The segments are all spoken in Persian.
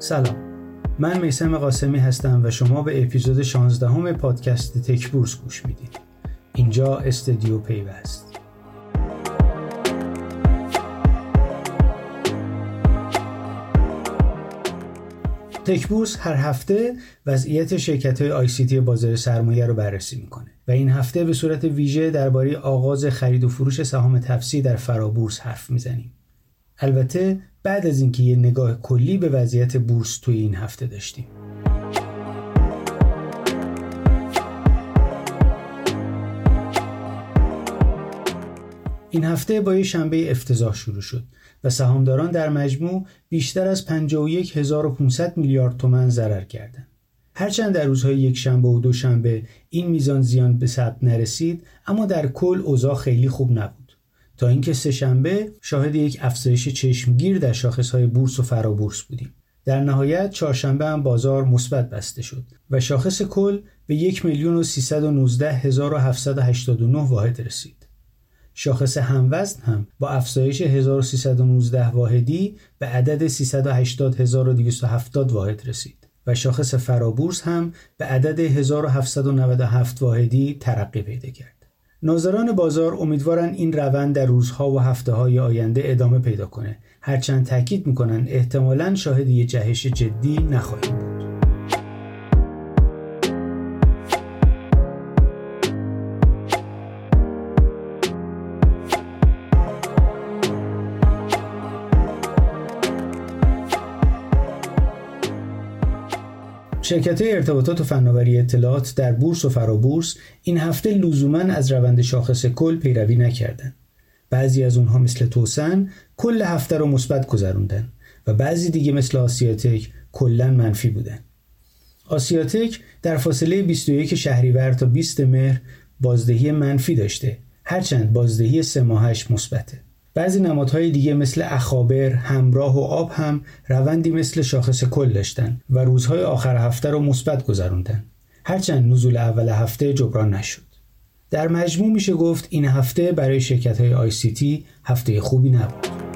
سلام. من میسم قاسمی هستم و شما به اپیزود 16 همه پادکست تک بورس گوش می‌دید. اینجا استدیو پیوست. تک بورس هر هفته وضعیت شرکت های آی سی تی بازار سرمایه رو بررسی می‌کنه و این هفته به صورت ویژه درباره آغاز خرید و فروش سهام تفسی در فرابورس حرف می‌زنیم. البته بعد از اینکه یه نگاه کلی به وضعیت بورس توی این هفته داشتیم. این هفته با یه شنبه افتضاح شروع شد و سهامداران در مجموع بیشتر از 51500 میلیارد تومن ضرر کردند. هرچند در روزهای یک شنبه و دوشنبه این میزان زیان به ثبت نرسید اما در کل اوضاع خیلی خوب نبود تا اینکه سه شنبه شاهد یک افزایش چشمگیر در شاخصهای بورس و فرابورس بودیم در نهایت چهارشنبه هم بازار مثبت بسته شد و شاخص کل به یک میلیون و واحد رسید شاخص هموزن هم با افزایش 1319 واحدی به عدد 380270 واحد رسید و شاخص فرابورس هم به عدد 1797 واحدی ترقی پیدا کرد. ناظران بازار امیدوارن این روند در روزها و هفته های آینده ادامه پیدا کنه هرچند تاکید می‌کنن احتمالا شاهد یه جهش جدی نخواهیم بود. شرکت ارتباطات و فناوری اطلاعات در بورس و فرابورس این هفته لزوما از روند شاخص کل پیروی نکردند. بعضی از اونها مثل توسن کل هفته رو مثبت گذروندن و بعضی دیگه مثل آسیاتک کلا منفی بودن. آسیاتک در فاصله 21 شهریور تا 20 مهر بازدهی منفی داشته هرچند بازدهی سه ماهش مثبته. بعضی نمادهای دیگه مثل اخابر، همراه و آب هم روندی مثل شاخص کل داشتن و روزهای آخر هفته رو مثبت گذروندن. هرچند نزول اول هفته جبران نشد. در مجموع میشه گفت این هفته برای شرکت های آی سی تی هفته خوبی نبود.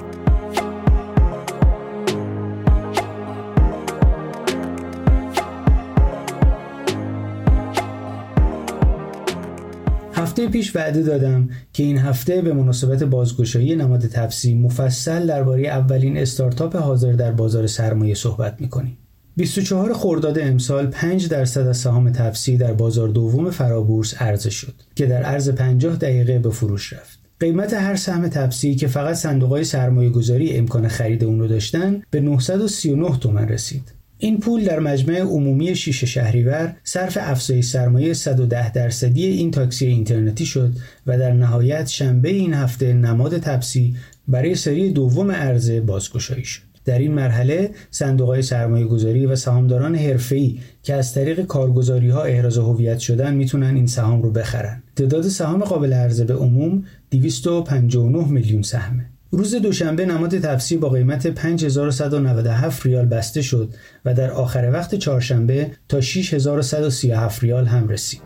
هفته پیش وعده دادم که این هفته به مناسبت بازگشایی نماد تفسی مفصل درباره اولین استارتاپ حاضر در بازار سرمایه صحبت می‌کنیم. 24 خرداد امسال 5 درصد از سهام تفسی در بازار دوم فرابورس عرضه شد که در عرض 50 دقیقه به فروش رفت. قیمت هر سهم تفسی که فقط صندوق سرمایه گذاری امکان خرید اون رو داشتن به 939 تومن رسید. این پول در مجمع عمومی شیش شهریور صرف افزایش سرمایه 110 درصدی این تاکسی اینترنتی شد و در نهایت شنبه این هفته نماد تپسی برای سری دوم عرضه بازگشایی شد. در این مرحله صندوق سرمایه گذاری و سهامداران حرفه‌ای که از طریق کارگزاری ها احراز هویت شدن می‌تونن این سهام رو بخرن. تعداد سهام قابل عرضه به عموم 259 میلیون سهمه. روز دوشنبه نماد تفسیر با قیمت 5197 ریال بسته شد و در آخر وقت چهارشنبه تا 6137 ریال هم رسید.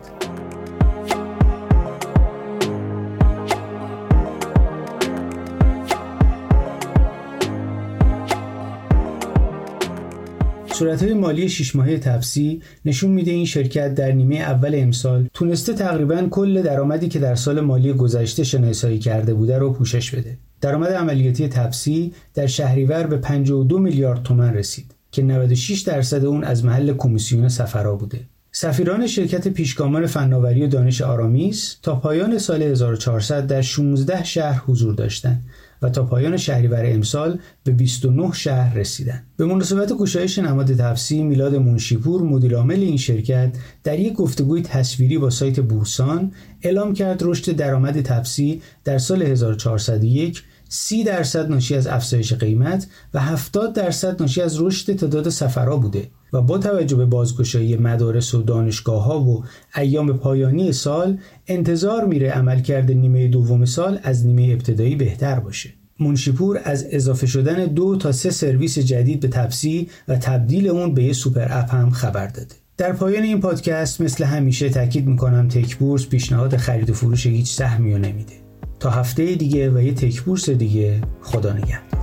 های مالی شش ماهه تفسی نشون میده این شرکت در نیمه اول امسال تونسته تقریبا کل درآمدی که در سال مالی گذشته شناسایی کرده بوده رو پوشش بده. درآمد عملیاتی تپسی در شهریور به 52 میلیارد تومن رسید که 96 درصد اون از محل کمیسیون سفرا بوده. سفیران شرکت پیشگامان فناوری و دانش آرامیس تا پایان سال 1400 در 16 شهر حضور داشتند و تا پایان شهریور امسال به 29 شهر رسیدن. به مناسبت گشایش نماد تفسی میلاد منشیپور مدیرعامل این شرکت در یک گفتگوی تصویری با سایت بورسان اعلام کرد رشد درآمد تفسی در سال 1401 30 درصد ناشی از افزایش قیمت و 70 درصد ناشی از رشد تعداد سفرها بوده و با توجه به بازگشایی مدارس و دانشگاه ها و ایام پایانی سال انتظار میره عملکرد نیمه دوم سال از نیمه ابتدایی بهتر باشه. منشیپور از اضافه شدن دو تا سه سرویس جدید به تپسی و تبدیل اون به یه سوپر اپ هم خبر داده. در پایان این پادکست مثل همیشه تاکید می‌کنم تک بورس پیشنهاد خرید و فروش هیچ سهمی رو نمیده. تا هفته دیگه و یه تک بورس دیگه خدا نگهدار.